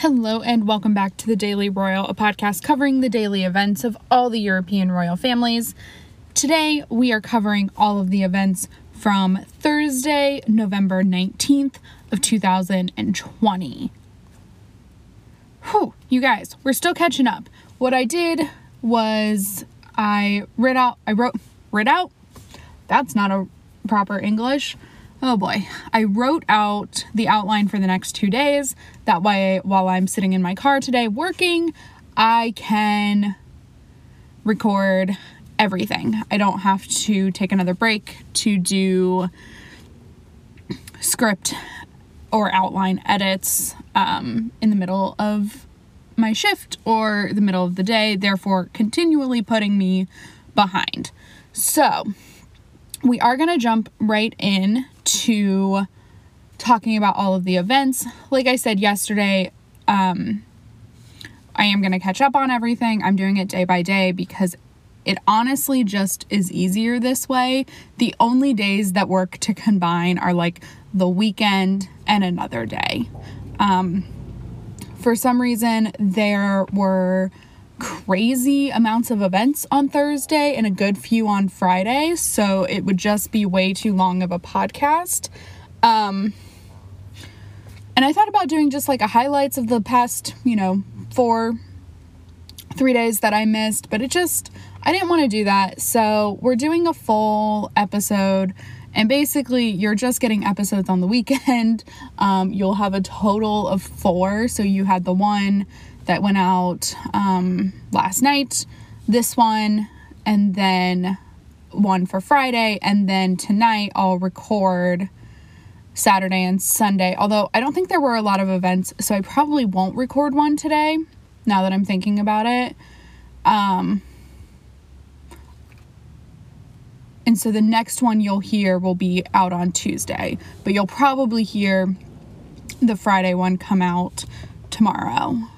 Hello, and welcome back to the Daily Royal, a podcast covering the daily events of all the European royal families. Today, we are covering all of the events from Thursday, November 19th of 2020. Whew, you guys, we're still catching up. What I did was I read out, I wrote, read out? That's not a proper English. Oh boy. I wrote out the outline for the next two days. That way, while I'm sitting in my car today working, I can record everything. I don't have to take another break to do script or outline edits um, in the middle of my shift or the middle of the day, therefore, continually putting me behind. So, we are going to jump right in to talking about all of the events. Like I said yesterday, um, I am going to catch up on everything. I'm doing it day by day because it honestly just is easier this way. The only days that work to combine are like the weekend and another day. Um, for some reason, there were crazy amounts of events on Thursday and a good few on Friday, so it would just be way too long of a podcast. Um, and I thought about doing just like a highlights of the past, you know, four, three days that I missed, but it just, I didn't want to do that. So we're doing a full episode. And basically, you're just getting episodes on the weekend. Um, you'll have a total of four. So you had the one that went out um, last night, this one, and then one for Friday, and then tonight I'll record Saturday and Sunday. Although I don't think there were a lot of events, so I probably won't record one today now that I'm thinking about it. Um, and so the next one you'll hear will be out on Tuesday, but you'll probably hear the Friday one come out tomorrow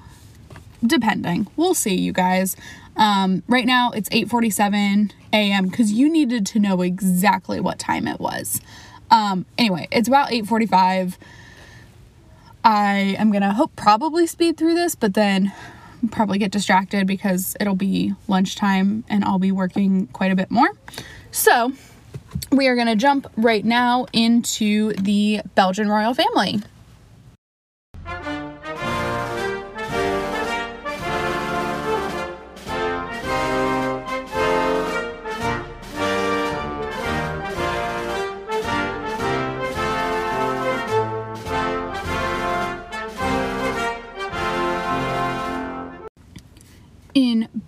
depending. We'll see, you guys. Um, right now it's 8:47 a.m. because you needed to know exactly what time it was. Um, anyway, it's about 8:45. I am gonna hope probably speed through this, but then probably get distracted because it'll be lunchtime and I'll be working quite a bit more. So we are gonna jump right now into the Belgian royal family.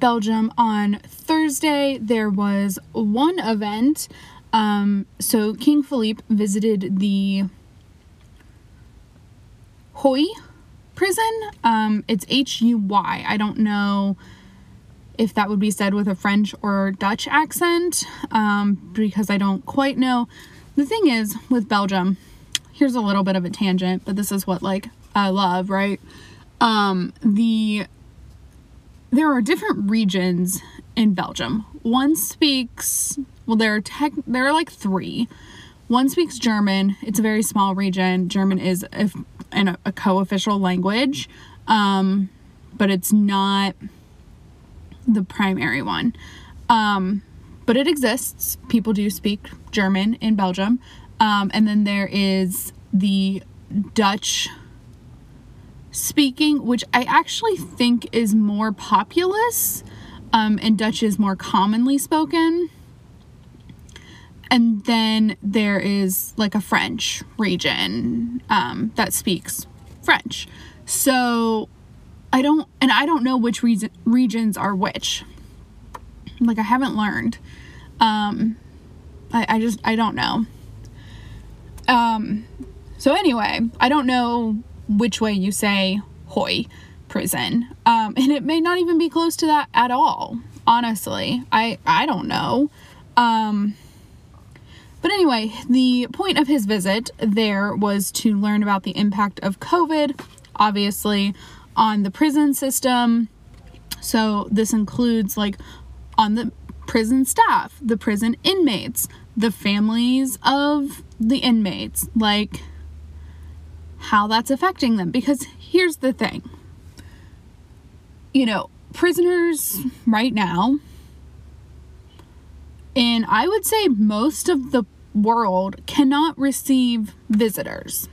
Belgium on Thursday, there was one event. Um, so King Philippe visited the Huy prison. Um, it's H U Y. I don't know if that would be said with a French or Dutch accent um, because I don't quite know. The thing is with Belgium, here's a little bit of a tangent, but this is what like I love, right? Um, the there are different regions in Belgium. One speaks, well, there are tech, there are like three. One speaks German. It's a very small region. German is a, a, a co-official language, um, but it's not the primary one. Um, but it exists. People do speak German in Belgium. Um, and then there is the Dutch speaking, which I actually think is more populous, um, and Dutch is more commonly spoken. And then there is like a French region um, that speaks French. So I don't, and I don't know which regions are which. Like I haven't learned. Um, I, I just, I don't know. Um, so anyway, I don't know which way you say Huy prison. Um, and it may not even be close to that at all, honestly. I, I don't know. Um, but anyway, the point of his visit there was to learn about the impact of COVID, obviously, on the prison system. So this includes like on the prison staff, the prison inmates, the families of the inmates, like how that's affecting them. Because here's the thing you know, prisoners right now, in I would say most of the world, cannot receive visitors.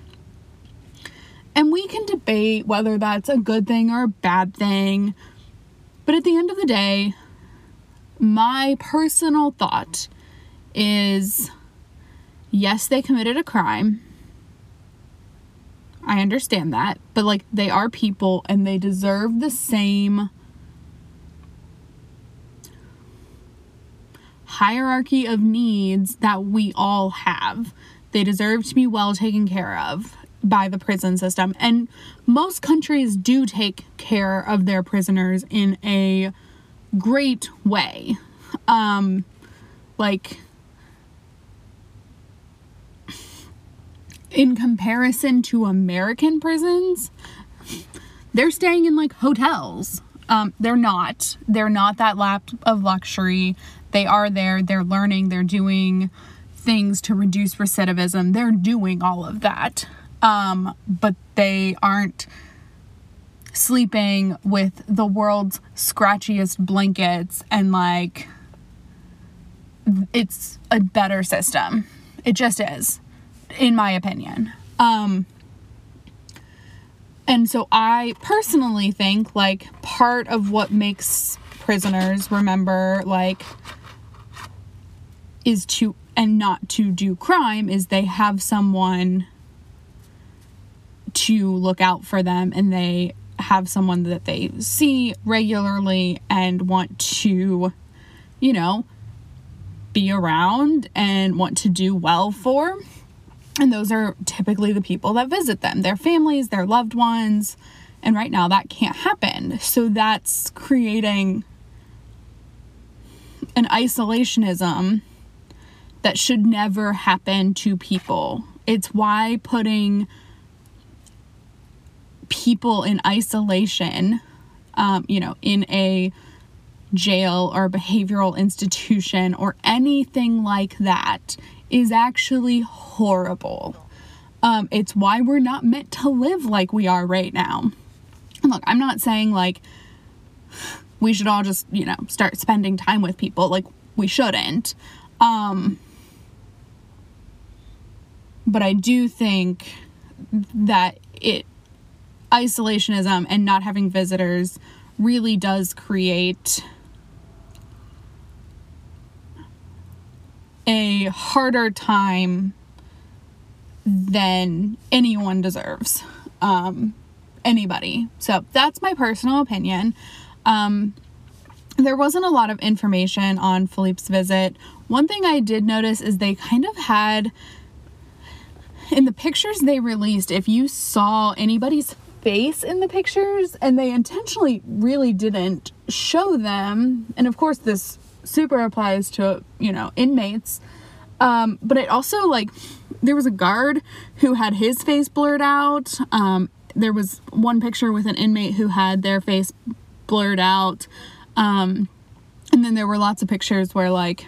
And we can debate whether that's a good thing or a bad thing. But at the end of the day, my personal thought is yes, they committed a crime. I understand that. But like, they are people and they deserve the same hierarchy of needs that we all have. They deserve to be well taken care of by the prison system. And most countries do take care of their prisoners in a great way. Um, like, in comparison to American prisons, they're staying in like hotels. Um, they're not. They're not that lap of luxury. They are there, they're learning, they're doing things to reduce recidivism. They're doing all of that. Um, but they aren't sleeping with the world's scratchiest blankets and like it's a better system. It just is, in my opinion. Um, and so I personally think like part of what makes prisoners remember like is to and not to do crime is they have someone to look out for them and they have someone that they see regularly and want to you know be around and want to do well for and those are typically the people that visit them their families their loved ones and right now that can't happen so that's creating an isolationism that should never happen to people. It's why putting people in isolation, um, you know, in a jail or behavioral institution or anything like that is actually horrible. Um, it's why we're not meant to live like we are right now. And look, I'm not saying like we should all just, you know, start spending time with people. Like, we shouldn't. Um, but I do think that it isolationism and not having visitors really does create a harder time than anyone deserves. Um, anybody. So that's my personal opinion. Um, there wasn't a lot of information on Philippe's visit. One thing I did notice is they kind of had in the pictures they released, if you saw anybody's face in the pictures and they intentionally really didn't show them, and of course, this super applies to, you know, inmates. Um, but it also like there was a guard who had his face blurred out. Um, there was one picture with an inmate who had their face blurred out. Um, and then there were lots of pictures where like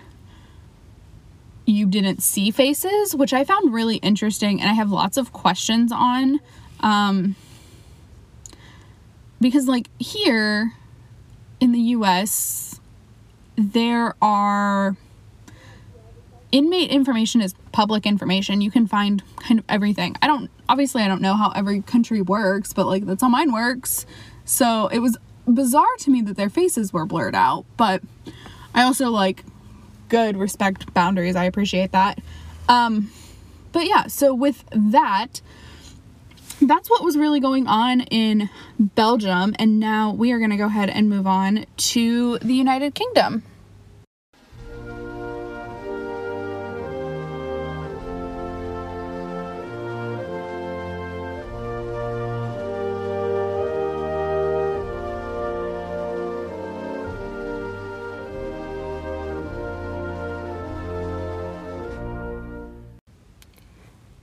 you didn't see faces, which I found really interesting and I have lots of questions on. Um, because, like, here in the US, there are inmate information is public information. You can find kind of everything. I don't, obviously, I don't know how every country works, but like, that's how mine works. So it was bizarre to me that their faces were blurred out, but I also like good respect boundaries. I appreciate that. Um, but yeah, so with that, that's what was really going on in Belgium. And now we are going to go ahead and move on to the United Kingdom.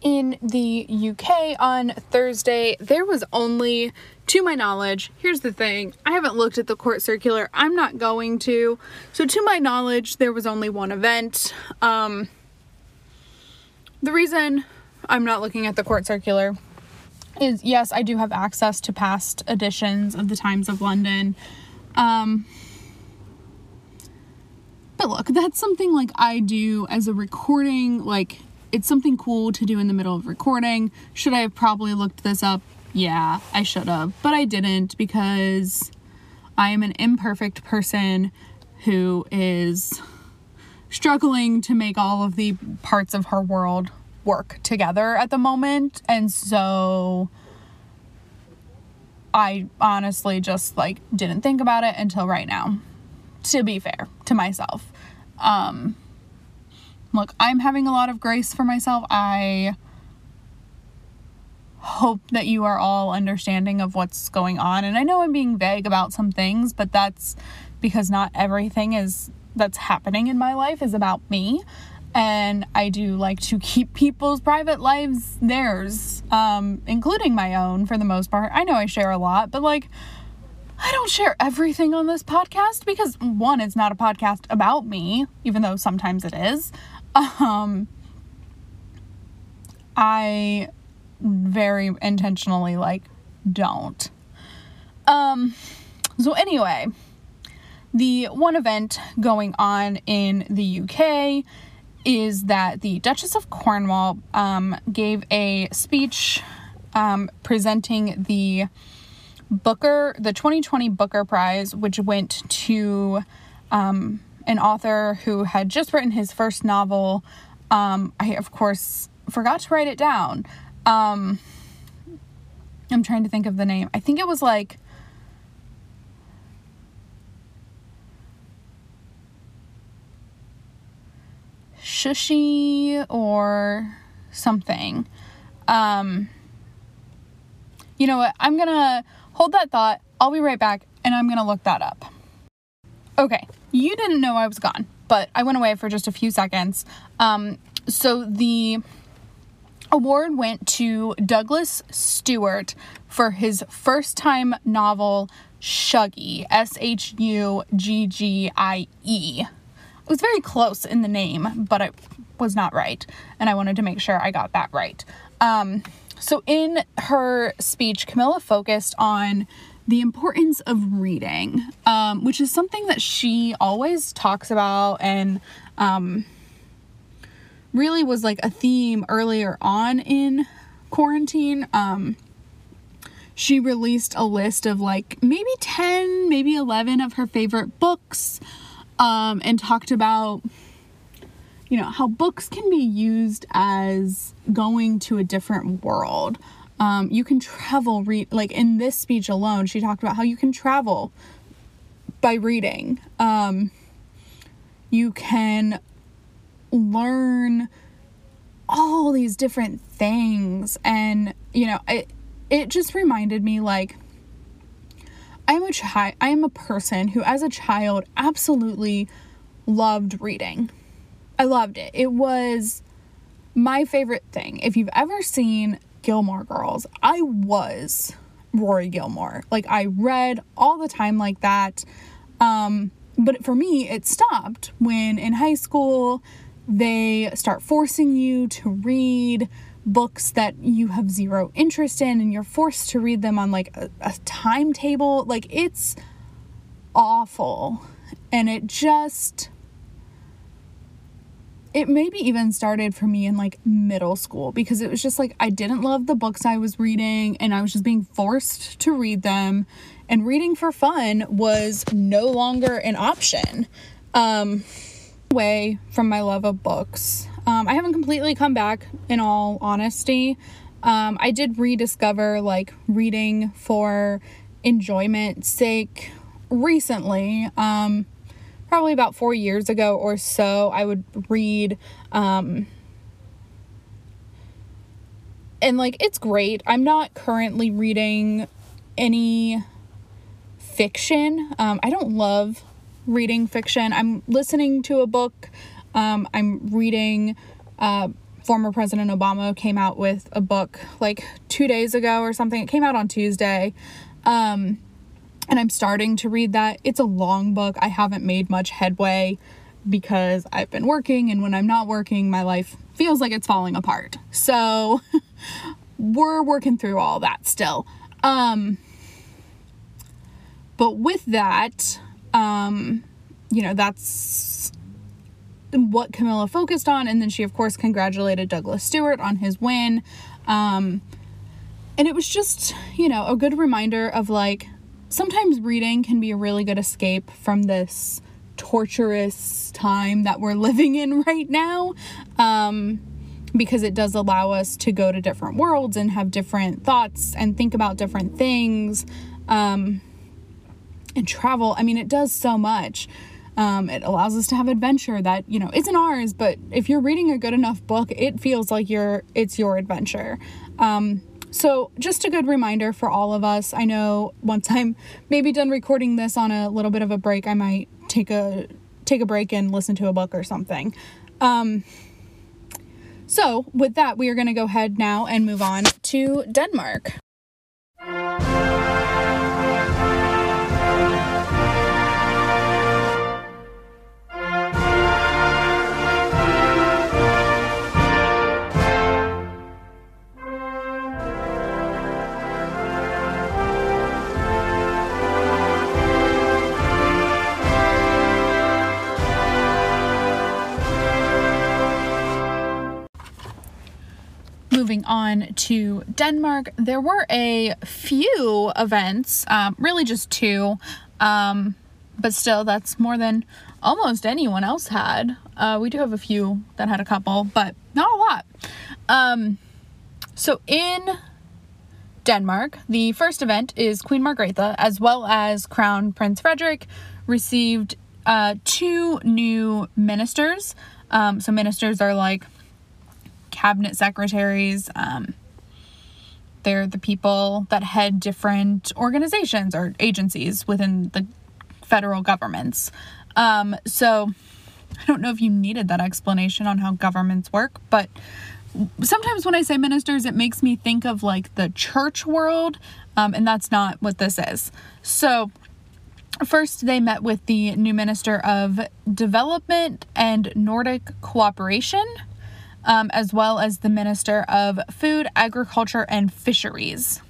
In the UK on Thursday, there was only, to my knowledge, here's the thing I haven't looked at the court circular, I'm not going to. So, to my knowledge, there was only one event. Um, the reason I'm not looking at the court circular is yes, I do have access to past editions of the Times of London. Um, but look, that's something like I do as a recording. Like, it's something cool to do in the middle of recording. Should I have probably looked this up? Yeah, I should have. But I didn't because I am an imperfect person who is struggling to make all of the parts of her world work together at the moment. And so I honestly just like didn't think about it until right now. To be fair to myself. Um look, I'm having a lot of grace for myself. I hope that you are all understanding of what's going on. And I know I'm being vague about some things, but that's because not everything is that's happening in my life is about me and I do like to keep people's private lives theirs, um, including my own for the most part. I know I share a lot, but like, I don't share everything on this podcast because one, it's not a podcast about me, even though sometimes it is. Um, I very intentionally like don't. Um, so anyway, the one event going on in the UK is that the Duchess of Cornwall um, gave a speech um, presenting the Booker, the 2020 Booker Prize, which went to um, an author who had just written his first novel. Um, I, of course, forgot to write it down. Um, I'm trying to think of the name. I think it was like Shushy or something. Um, you know what? I'm gonna hold that thought. I'll be right back and I'm gonna look that up. Okay, you didn't know I was gone, but I went away for just a few seconds. Um, so the award went to Douglas Stuart for his first time novel, Shuggy, Shuggie, It was very close in the name, but it was not right. And I wanted to make sure I got that right. Um, so, in her speech, Camilla focused on the importance of reading, um, which is something that she always talks about and um, really was like a theme earlier on in quarantine. Um, she released a list of like maybe 10, maybe 11 of her favorite books um, and talked about you know how books can be used as going to a different world um, you can travel read like in this speech alone she talked about how you can travel by reading um, you can learn all these different things and you know it it just reminded me like I'm a child I am a person who as a child absolutely loved reading. I loved it. It was my favorite thing. If you've ever seen Gilmore Girls, I was Rory Gilmore. Like I read all the time like that. Um, but for me, it stopped when in high school they start forcing you to read books that you have zero interest in and you're forced to read them on like a, a timetable. Like it's awful. And it just it maybe even started for me in like middle school because it was just like I didn't love the books I was reading and I was just being forced to read them and reading for fun was no longer an option. Um away from my love of books. Um, I haven't completely come back, in all honesty. Um, I did rediscover like reading for enjoyment sake recently. Um, probably about four years ago or so, I would read. Um, and like, it's great. I'm not currently reading any fiction. Um, I don't love reading fiction. I'm listening to a book um, I'm reading. Uh, former President Obama came out with a book like two days ago or something. It came out on Tuesday. Um, and I'm starting to read that. It's a long book. I haven't made much headway because I've been working, and when I'm not working, my life feels like it's falling apart. So we're working through all that still. Um, but with that, um, you know, that's what Camilla focused on. And then she, of course, congratulated Douglas Stuart on his win. Um, and it was just, you know, a good reminder of like, sometimes reading can be a really good escape from this torturous time that we're living in right now. Um, because it does allow us to go to different worlds and have different thoughts and think about different things um, and travel. I mean, it does so much. Um, it allows us to have adventure that you know isn't ours, but if you're reading a good enough book, it feels like you're it's your adventure. Um, so, just a good reminder for all of us. I know once I'm maybe done recording this on a little bit of a break, I might take a take a break and listen to a book or something. Um, so, with that, we are going to go ahead now and move on to Denmark. Moving on to Denmark, there were a few events, um, really just two, um, but still, that's more than almost anyone else had. Uh, we do have a few that had a couple, but not a lot. Um, so in Denmark, the first event is Queen Margrethe, as well as Crown Prince Frederik, received uh, two new ministers. Um, so ministers are like cabinet secretaries. Um, they're the people that head different organizations or agencies within the federal governments. Um, so I don't know if you needed that explanation on how governments work, but sometimes when I say ministers, it makes me think of like the church world, um, and that's not what this is. So, first, they met with the new Minister of Development and Nordic Cooperation, um, as well as the Minister of Food, Agriculture, and Fisheries.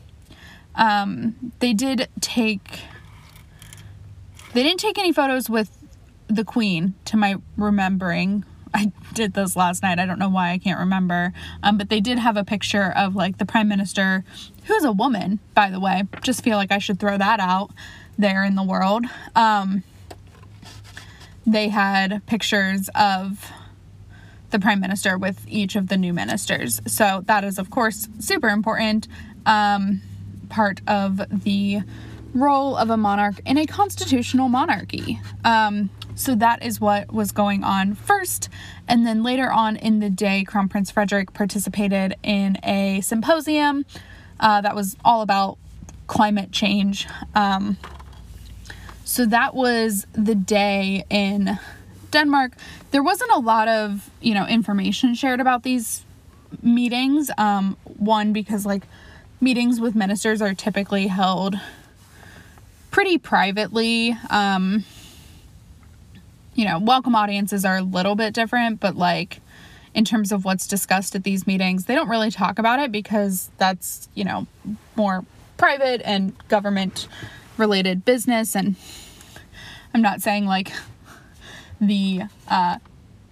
Um, they did take. They didn't take any photos with the Queen, to my remembering. I did this last night. I don't know why I can't remember. Um, but they did have a picture of like the Prime Minister, who's a woman, by the way. Just feel like I should throw that out there in the world. Um, they had pictures of the prime minister with each of the new ministers. So that is, of course, super important um, part of the role of a monarch in a constitutional monarchy. Um, so that is what was going on first. And then later on in the day, Crown Prince Frederik participated in a symposium uh, that was all about climate change. Um, so that was the day in Denmark, there wasn't a lot of, you know, information shared about these meetings. Um, one, because like meetings with ministers are typically held pretty privately. Um, you know, welcome audiences are a little bit different, but like in terms of what's discussed at these meetings, they don't really talk about it because that's, you know, more private and government related business. And I'm not saying like the uh,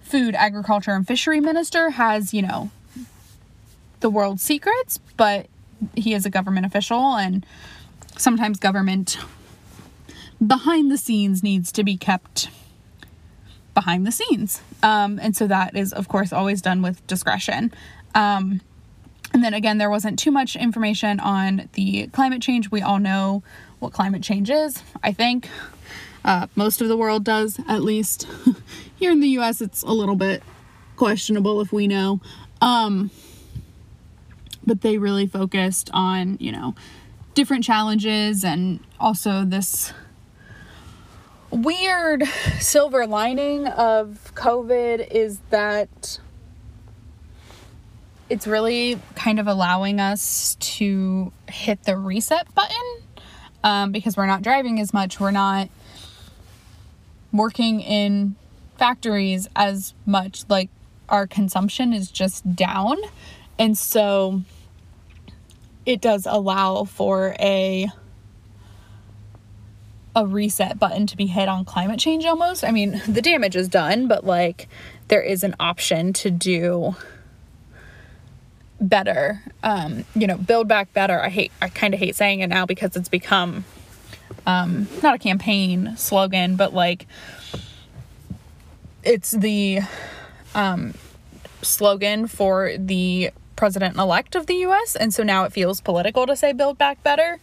food, agriculture, and fishery minister has, you know, the world's secrets, but he is a government official, and sometimes government behind the scenes needs to be kept behind the scenes. Um, and so that is, of course, always done with discretion. Um, and then again, there wasn't too much information on the climate change. We all know what climate change is, I think. Uh, most of the world does, at least. Here in the US, it's a little bit questionable if we know. Um, but they really focused on, you know, different challenges and also this weird silver lining of COVID is that it's really kind of allowing us to hit the reset button um, because we're not driving as much. We're not working in factories as much. Like our consumption is just down. And so it does allow for a a reset button to be hit on climate change almost. I mean, the damage is done, but like there is an option to do better. Um, you know, build back better. I hate I kind of hate saying it now because it's become um not a campaign slogan, but like it's the um slogan for the president elect of the US and so now it feels political to say build back better.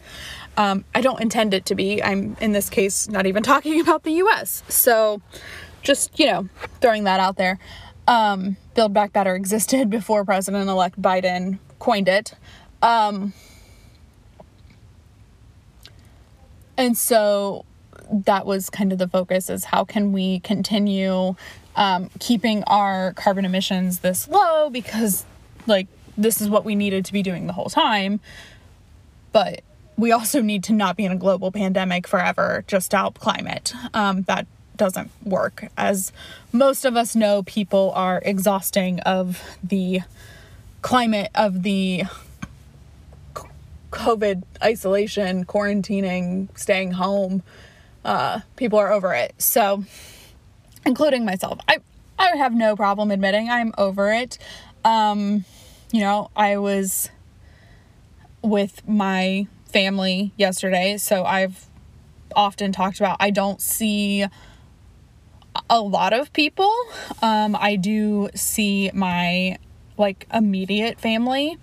Um, I don't intend it to be. I'm in this case not even talking about the US. So just, you know, throwing that out there. Um, Build Back Better existed before President elect Biden coined it. Um, and so that was kind of the focus is how can we continue um, keeping our carbon emissions this low because like this is what we needed to be doing the whole time but we also need to not be in a global pandemic forever just help climate. Um, that doesn't work. As most of us know, people are exhausting of the climate of the COVID isolation, quarantining, staying home. Uh, people are over it. So, including myself, I I have no problem admitting I'm over it. Um, you know, I was with my family yesterday, so I've often talked about I don't see a lot of people. Um, I do see my like immediate family.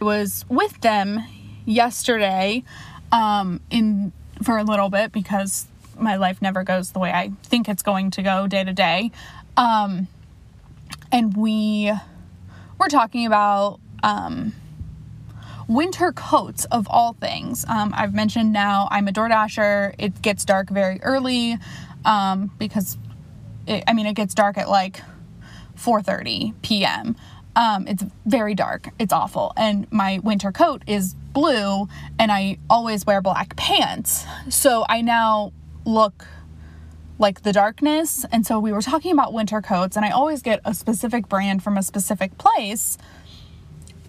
I was with them yesterday um, in for a little bit because my life never goes the way I think it's going to go day to day. Um, and we were talking about um, winter coats of all things. Um, I've mentioned now I'm a DoorDasher. It gets dark very early um, because, it, I mean, it gets dark at like 4:30 p.m. Um, it's very dark. It's awful. And my winter coat is blue, and I always wear black pants. So I now look like the darkness. And so we were talking about winter coats, and I always get a specific brand from a specific place.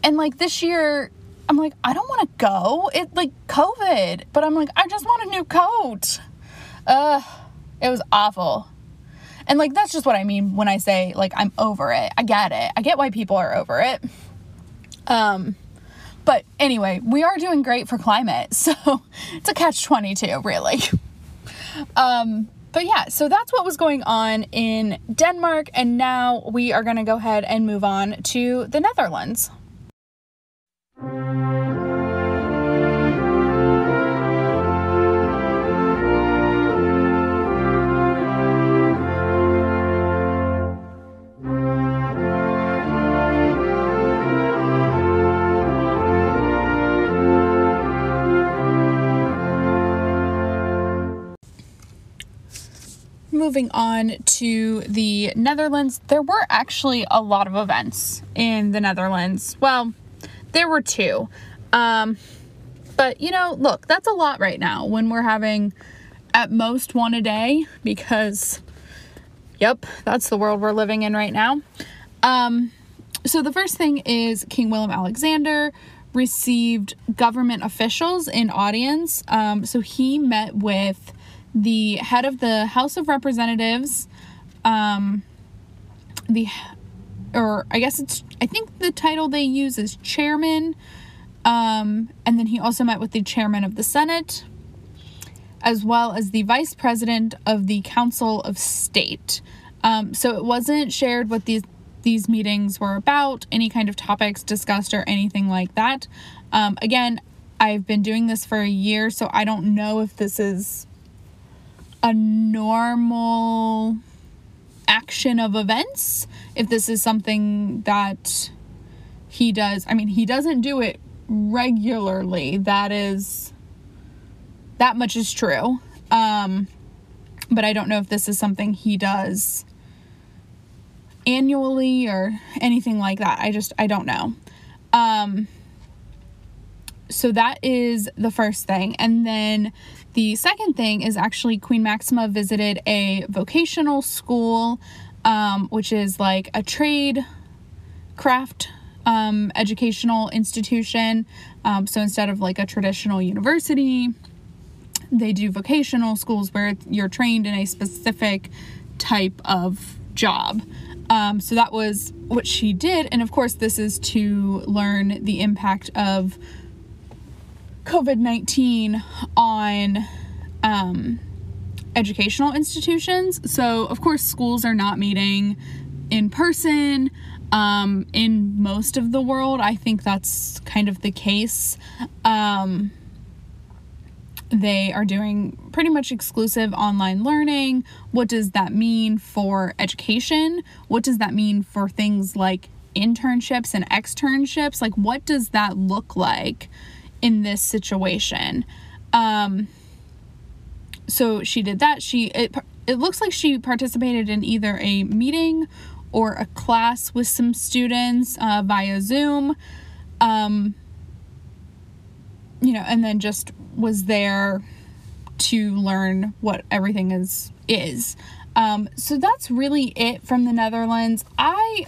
And like this year, I'm like, I don't want to go. It like COVID, but I'm like, I just want a new coat. Ugh, it was awful. And like that's just what I mean when I say like I'm over it. I get it. I get why people are over it. Um but anyway, we are doing great for climate. So it's a catch 22 really. Um but yeah, so that's what was going on in Denmark and now we are going to go ahead and move on to the Netherlands. Moving on to the Netherlands, there were actually a lot of events in the Netherlands. Well, there were two. Um, but you know, look, that's a lot right now when we're having at most one a day because, yep, that's the world we're living in right now. Um, so the first thing is King Willem Alexander received government officials in audience. Um, so he met with the head of the House of Representatives, um, the or I guess it's I think the title they use is chairman. Um, and then he also met with the chairman of the Senate, as well as the vice president of the Council of State. Um, so it wasn't shared what these these meetings were about, any kind of topics discussed, or anything like that. Um, again, I've been doing this for a year, so I don't know if this is a normal action of events if this is something that he does i mean he doesn't do it regularly. That is that much is true. Um but i don't know if this is something he does annually or anything like that. I just i don't know. Um so that is the first thing. And then the second thing is actually Queen Maxima visited a vocational school, um, which is like a trade craft um, educational institution. Um, so instead of like a traditional university, they do vocational schools where you're trained in a specific type of job. Um, so that was what she did. And of course, this is to learn the impact of COVID 19 on um, educational institutions. So, of course, schools are not meeting in person. Um, in most of the world, I think that's kind of the case. Um, they are doing pretty much exclusive online learning. What does that mean for education? What does that mean for things like internships and externships? Like, what does that look like in this situation? Um, so she did that. She it it looks like she participated in either a meeting or a class with some students uh, via Zoom. Um, you know, and then just was there to learn what everything is is. Um, so that's really it from the Netherlands. I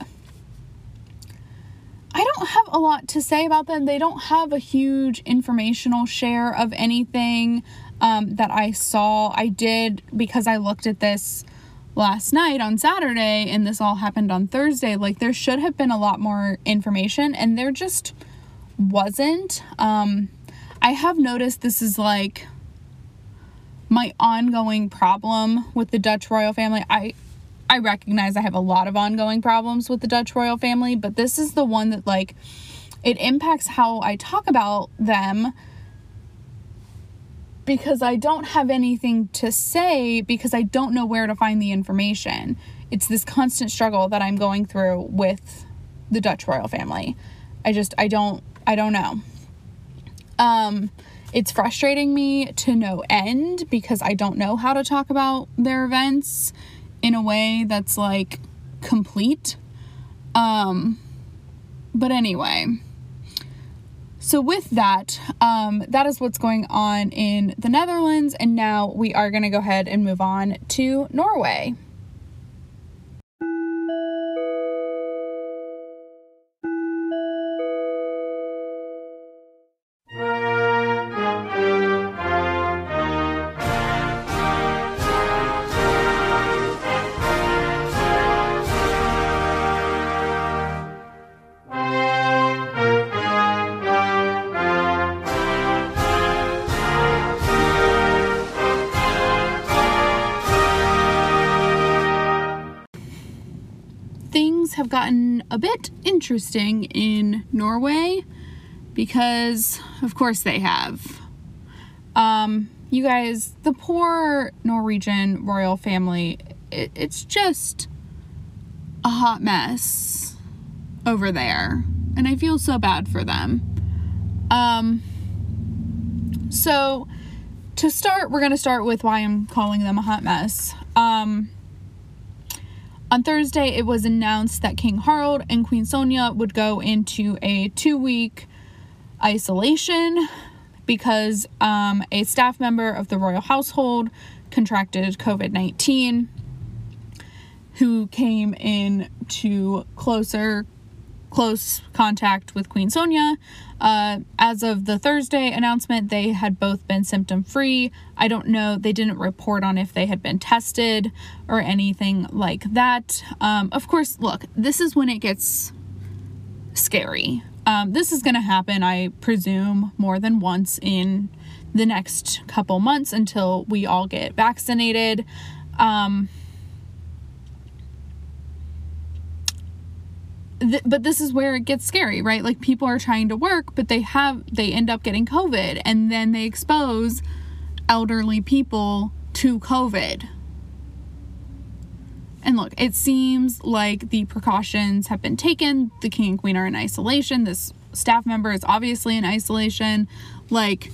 I don't have a lot to say about them. They don't have a huge informational share of anything um, that I saw. I did because I looked at this last night on Saturday and this all happened on Thursday. Like there should have been a lot more information and there just wasn't. Um, I have noticed this is like my ongoing problem with the Dutch royal family. I I recognize I have a lot of ongoing problems with the Dutch royal family, but this is the one that like it impacts how I talk about them because I don't have anything to say because I don't know where to find the information. It's this constant struggle that I'm going through with the Dutch royal family. I just I don't I don't know. Um, it's frustrating me to no end because I don't know how to talk about their events in a way that's like complete. Um, but anyway, so with that, um, that is what's going on in the Netherlands, and now we are going to go ahead and move on to Norway. Have gotten a bit interesting in Norway because, of course, they have. Um, you guys, the poor Norwegian royal family, it, it's just a hot mess over there. And I feel so bad for them. Um, so, to start, we're going to start with why I'm calling them a hot mess. Um, on Thursday, it was announced that King Harald and Queen Sonja would go into a two week isolation because um, a staff member of the royal household contracted COVID 19, who came in to closer close contact with Queen Sonja. Uh, as of the Thursday announcement, they had both been symptom free. I don't know, they didn't report on if they had been tested or anything like that. Um, of course, look, this is when it gets scary. Um, this is going to happen, I presume, more than once in the next couple months until we all get vaccinated. Um, th- but this is where it gets scary, right? Like people are trying to work, but they have they end up getting COVID and then they expose elderly people to COVID. And look, it seems like the precautions have been taken. The king and queen are in isolation. This staff member is obviously in isolation. Like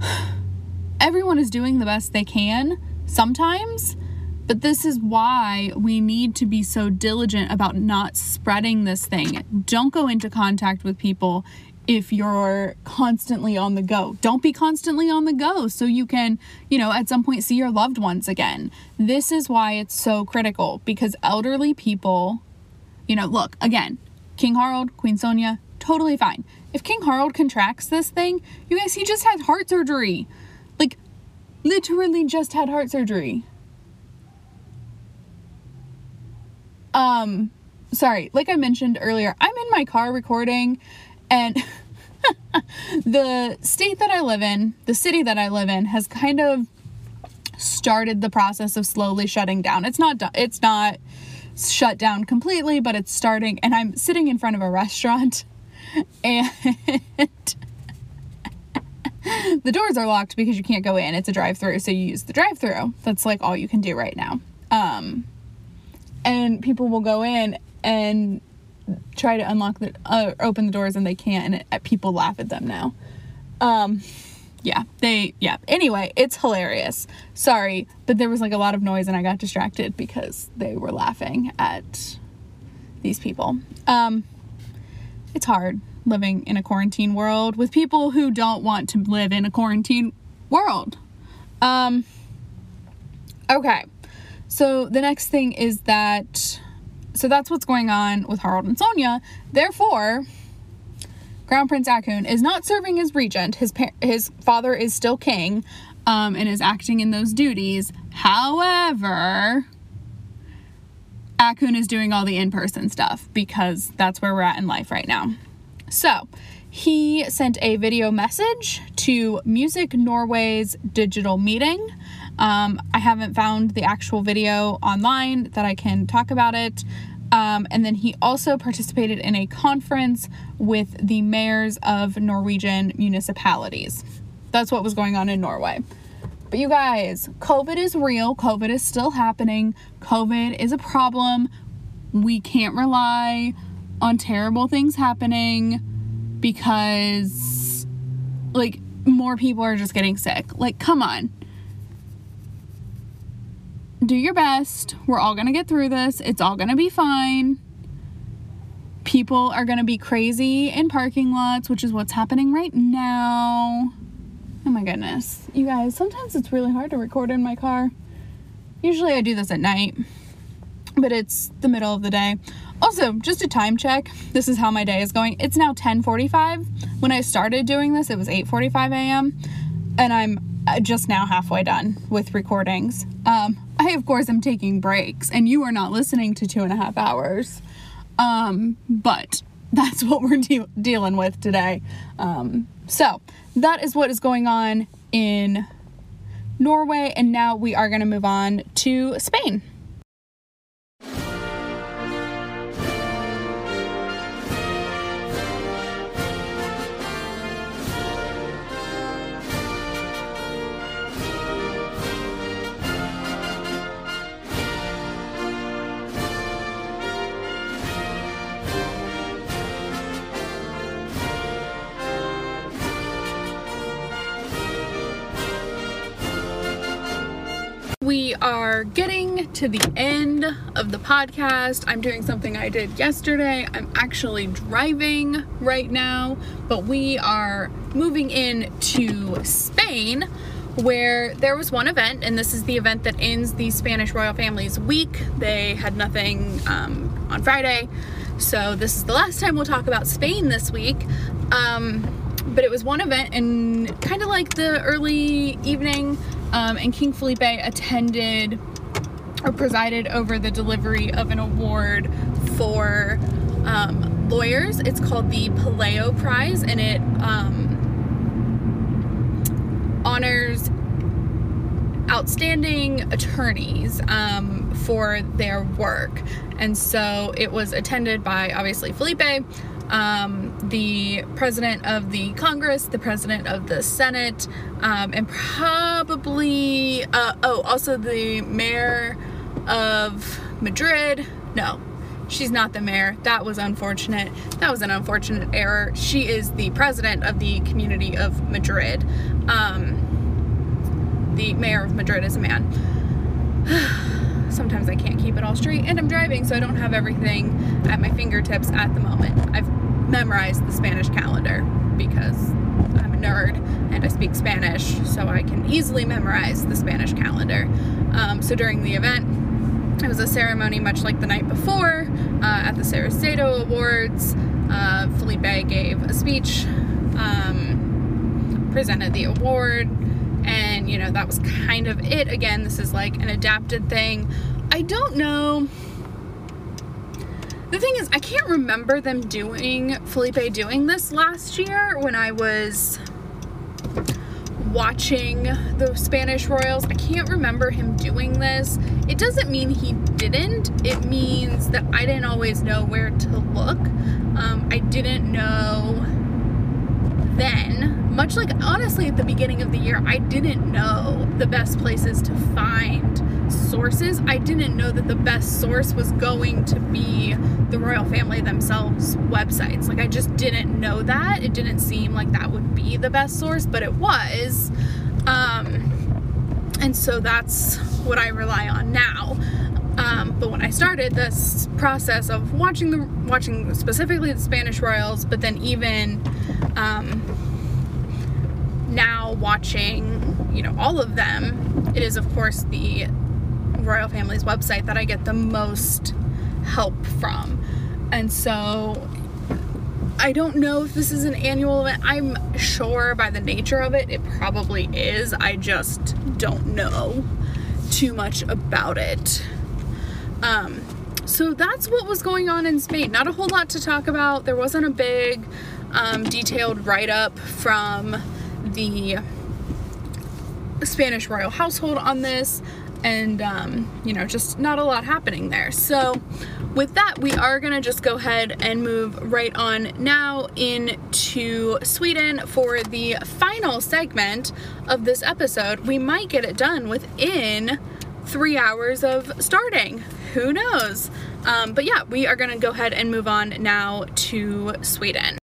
everyone is doing the best they can sometimes but this is why we need to be so diligent about not spreading this thing. Don't go into contact with people if you're constantly on the go. Don't be constantly on the go so you can, you know, at some point see your loved ones again. This is why it's so critical because elderly people, you know, look, again, King Harald, Queen Sonja, totally fine. If King Harald contracts this thing, you guys, he just had heart surgery. Like, literally just had heart surgery. Um, sorry, like I mentioned earlier, I'm in my car recording and the state that I live in, the city that I live in has kind of started the process of slowly shutting down. It's not it's not shut down completely, but it's starting and I'm sitting in front of a restaurant and the doors are locked because you can't go in. It's a drive-through, so you use the drive-through. That's like all you can do right now. Um and people will go in and try to unlock the uh, open the doors and they can't and it, people laugh at them now. Um yeah they yeah. Anyway it's hilarious. Sorry but there was like a lot of noise and i got distracted because they were laughing at these people. Um it's hard living in a quarantine world with people who don't want to live in a quarantine world. Um okay so the next thing is that so that's what's going on with Harald and Sonja. Therefore, Crown Prince Haakon is not serving as regent. His his father is still king, um, and is acting in those duties. However, Haakon is doing all the in-person stuff because that's where we're at in life right now. So, he sent a video message to Music Norway's digital meeting. Um, I haven't found the actual video online that I can talk about it. Um, and then he also participated in a conference with the mayors of Norwegian municipalities. That's what was going on in Norway. But you guys, COVID is real. COVID is still happening. COVID is a problem. We can't rely on terrible things happening because, like, more people are just getting sick. Like, come on do your best. We're all going to get through this. It's all going to be fine. People are going to be crazy in parking lots, which is what's happening right now. Oh my goodness. You guys, sometimes it's really hard to record in my car. Usually I do this at night, but it's the middle of the day. Also, just a time check. This is how my day is going. It's now 10:45. When I started doing this, it was 8:45 a.m. and I'm just now halfway done with recordings. Um, I, of course, am taking breaks, and you are not listening to two and a half hours. Um, but that's what we're de- dealing with today. Um, so, that is what is going on in Norway, and now we are going to move on to Spain. Are getting to the end of the podcast. I'm doing something I did yesterday. I'm actually driving right now, but we are moving in to Spain where there was one event, and this is the event that ends the Spanish royal family's week. They had nothing um, on Friday, so this is the last time we'll talk about Spain this week. Um, but it was one event, and kind of like the early evening um, and King Felipe attended or presided over the delivery of an award for um, lawyers. It's called the Pelayo Prize, and it um, honors outstanding attorneys um, for their work. And so it was attended by obviously Felipe, um, the president of the Congress, the president of the Senate, um, and probably, uh, oh, also the mayor of Madrid. No, she's not the mayor. That was unfortunate. That was an unfortunate error. She is the president of the community of Madrid. Um, the mayor of Madrid is a man. Sometimes I can't keep it all straight, and I'm driving, so I don't have everything at my fingertips at the moment. I've memorized the Spanish calendar because I'm a nerd and I speak Spanish, so I can easily memorize the Spanish calendar. Um, so during the event, it was a ceremony much like the night before uh, at the Sarasado Awards. Uh, Felipe gave a speech, um, presented the award, and you know that was kind of it again this is like an adapted thing i don't know the thing is i can't remember them doing felipe doing this last year when i was watching the spanish royals. I can't remember him doing this. It doesn't mean he didn't. It means that i didn't always know where to look. Um, i didn't know then. Much like honestly at the beginning of the year, I didn't know the best places to find sources. I didn't know that the best source was going to be the royal family themselves websites. Like I just didn't know that. It didn't seem like that would be the best source, but it was. Um, and so that's what I rely on now. Um, but when I started this process of watching the watching specifically the Spanish royals, but then even um, now watching, you know, all of them, it is of course the royal family's website that I get the most help from. And so I don't know if this is an annual event. I'm sure by the nature of it, it probably is. I just don't know too much about it. Um, so that's what was going on in Spain. Not a whole lot to talk about. There wasn't a big um, detailed write up from the Spanish royal household on this, and um, you know, just not a lot happening there. So, with that, we are gonna just go ahead and move right on now into Sweden for the final segment of this episode. We might get it done within three hours of starting. Who knows? Um, but yeah, we are gonna go ahead and move on now to Sweden.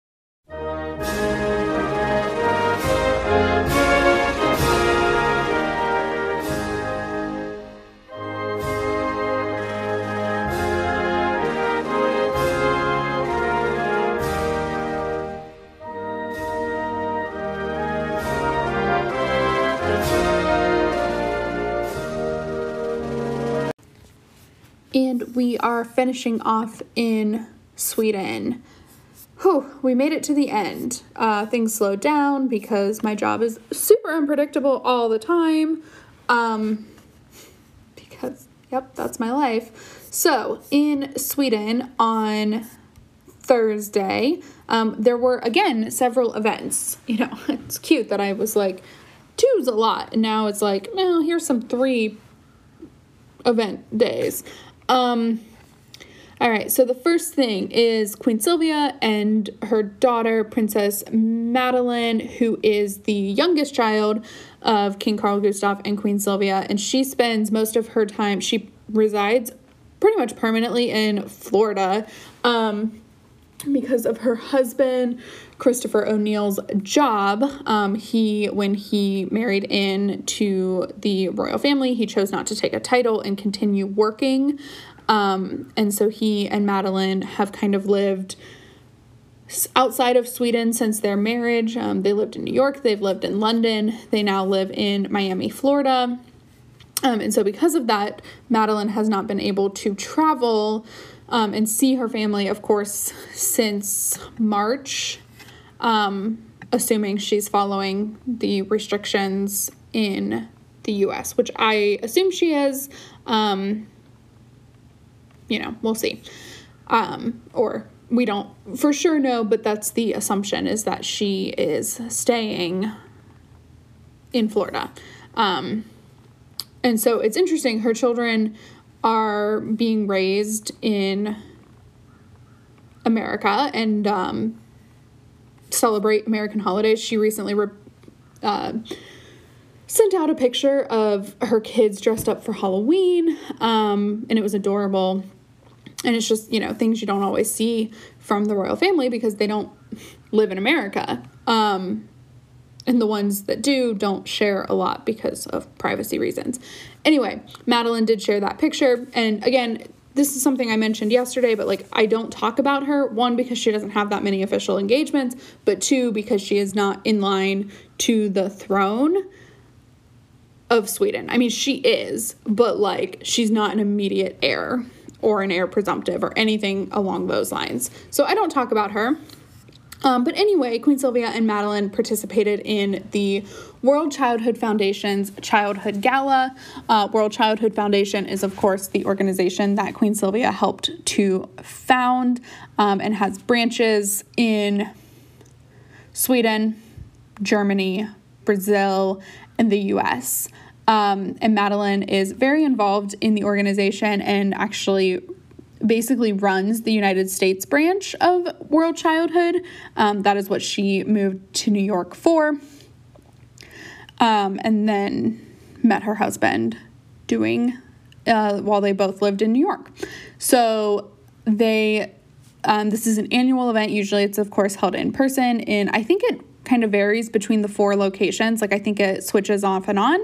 We are finishing off in Sweden. Whew, we made it to the end. Uh, things slowed down because my job is super unpredictable all the time. Um, because, yep, that's my life. So, in Sweden on Thursday, um, there were again several events. You know, it's cute that I was like, two's a lot. And now it's like, well, here's some three event days. Um, all right, so the first thing is Queen Sylvia and her daughter, Princess Madeleine, who is the youngest child of King Carl Gustaf and Queen Sylvia, and she spends most of her time, she resides pretty much permanently in Florida. Um, because of her husband, Christopher O'Neill's job. Um, he, when he married into the royal family, he chose not to take a title and continue working. Um, and so he and Madeleine have kind of lived outside of Sweden since their marriage. Um, they lived in New York, they've lived in London, they now live in Miami, Florida. Um, and so, because of that, Madeleine has not been able to travel um, and see her family, of course, since March um, assuming she's following the restrictions in the US, which I assume she is. Um, you know, we'll see. Um, or we don't for sure know, but that's the assumption is that she is staying in Florida. Um, and so it's interesting, her children are being raised in America and um, celebrate American holidays, she recently re- uh, sent out a picture of her kids dressed up for Halloween, um, and it was adorable. And it's just, you know, things you don't always see from the royal family because they don't live in America. Um, and the ones that do don't share a lot because of privacy reasons. Anyway, Madeleine did share that picture. And again, this is something I mentioned yesterday, but like I don't talk about her. One, because she doesn't have that many official engagements, but two, because she is not in line to the throne of Sweden. I mean, she is, but like she's not an immediate heir or an heir presumptive or anything along those lines. So I don't talk about her. Um, but anyway, Queen Sylvia and Madeleine participated in the World Childhood Foundation's Childhood Gala. Uh, World Childhood Foundation is, of course, the organization that Queen Sylvia helped to found um, and has branches in Sweden, Germany, Brazil, and the US. Um, and Madeleine is very involved in the organization and actually basically runs the United States branch of World Childhood. Um, that is what she moved to New York for. Um, and then met her husband doing uh, while they both lived in New York. So they, um, this is an annual event. Usually it's, of course, held in person. And I think it kind of varies between the four locations. Like I think it switches off and on.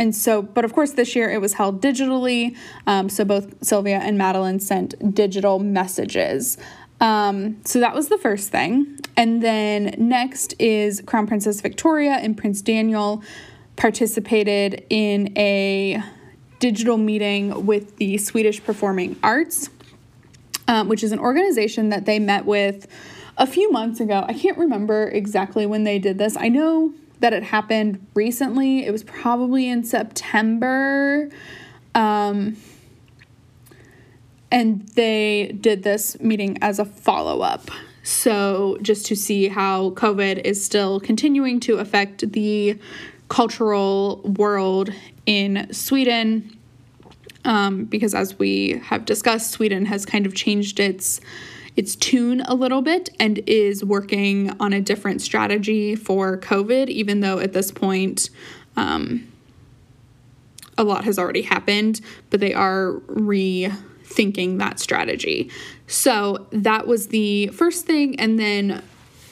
And so, but of course, this year it was held digitally. Um, so both Sylvia and Madeleine sent digital messages. Um, so that was the first thing. And then next is Crown Princess Victoria and Prince Daniel participated in a digital meeting with the Swedish Performing Arts, um, which is an organization that they met with a few months ago. I can't remember exactly when they did this. I know that it happened recently. It was probably in September. Um, and they did this meeting as a follow up. So, just to see how COVID is still continuing to affect the cultural world in Sweden. Um, because, as we have discussed, Sweden has kind of changed its its tune a little bit and is working on a different strategy for COVID, even though at this point um, a lot has already happened, but they are rethinking that strategy. So that was the first thing. And then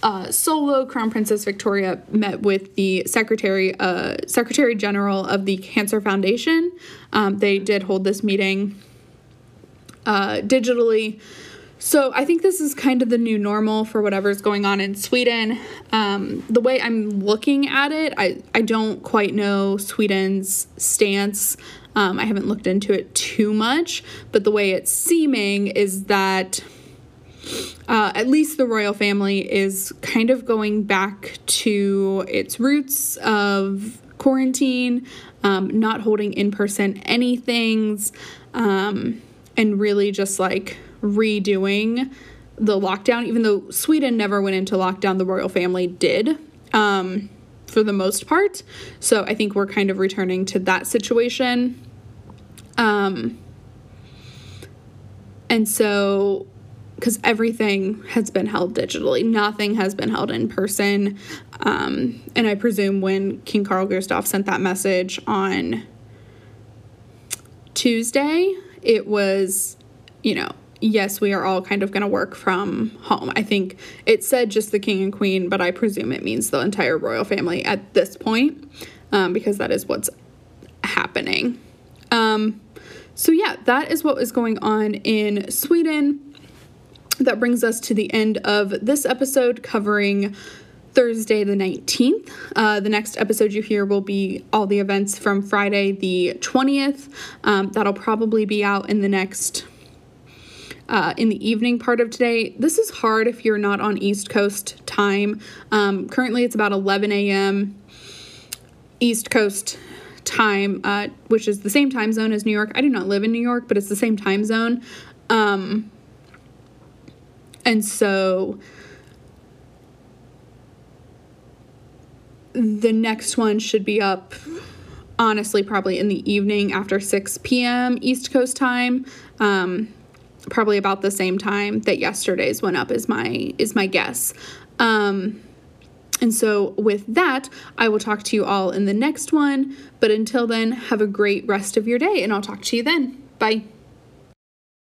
uh, solo Crown Princess Victoria met with the secretary, uh, Secretary General of the Cancer Foundation. Um, they did hold this meeting uh, digitally so I think this is kind of the new normal for whatever's going on in Sweden. Um, the way I'm looking at it, I, I don't quite know Sweden's stance. Um, I haven't looked into it too much, but the way it's seeming is that uh, at least the royal family is kind of going back to its roots of quarantine, um, not holding in person anythings, um, and really just like redoing the lockdown, even though Sweden never went into lockdown, the royal family did um, for the most part. So I think we're kind of returning to that situation. Um, and so, because everything has been held digitally, nothing has been held in person. Um, and I presume when King Carl Gustaf sent that message on Tuesday, it was, you know, yes, we are all kind of going to work from home. I think it said just the king and queen, but I presume it means the entire royal family at this point um, because that is what's happening. Um, so, yeah, that is what is going on in Sweden. That brings us to the end of this episode covering Thursday, the 19th. Uh, the next episode you hear will be all the events from Friday, the 20th. Um, that'll probably be out in the next uh, in the evening part of today. This is hard if you're not on East Coast time. Um, currently, it's about 11 a.m. East Coast time, uh, which is the same time zone as New York. I do not live in New York, but it's the same time zone. Um, and so the next one should be up honestly probably in the evening after 6 p.m. East Coast time. Um, probably about the same time that yesterday's went up is my is my guess. Um, and so with that, I will talk to you all in the next one. But until then, have a great rest of your day and I'll talk to you then. Bye.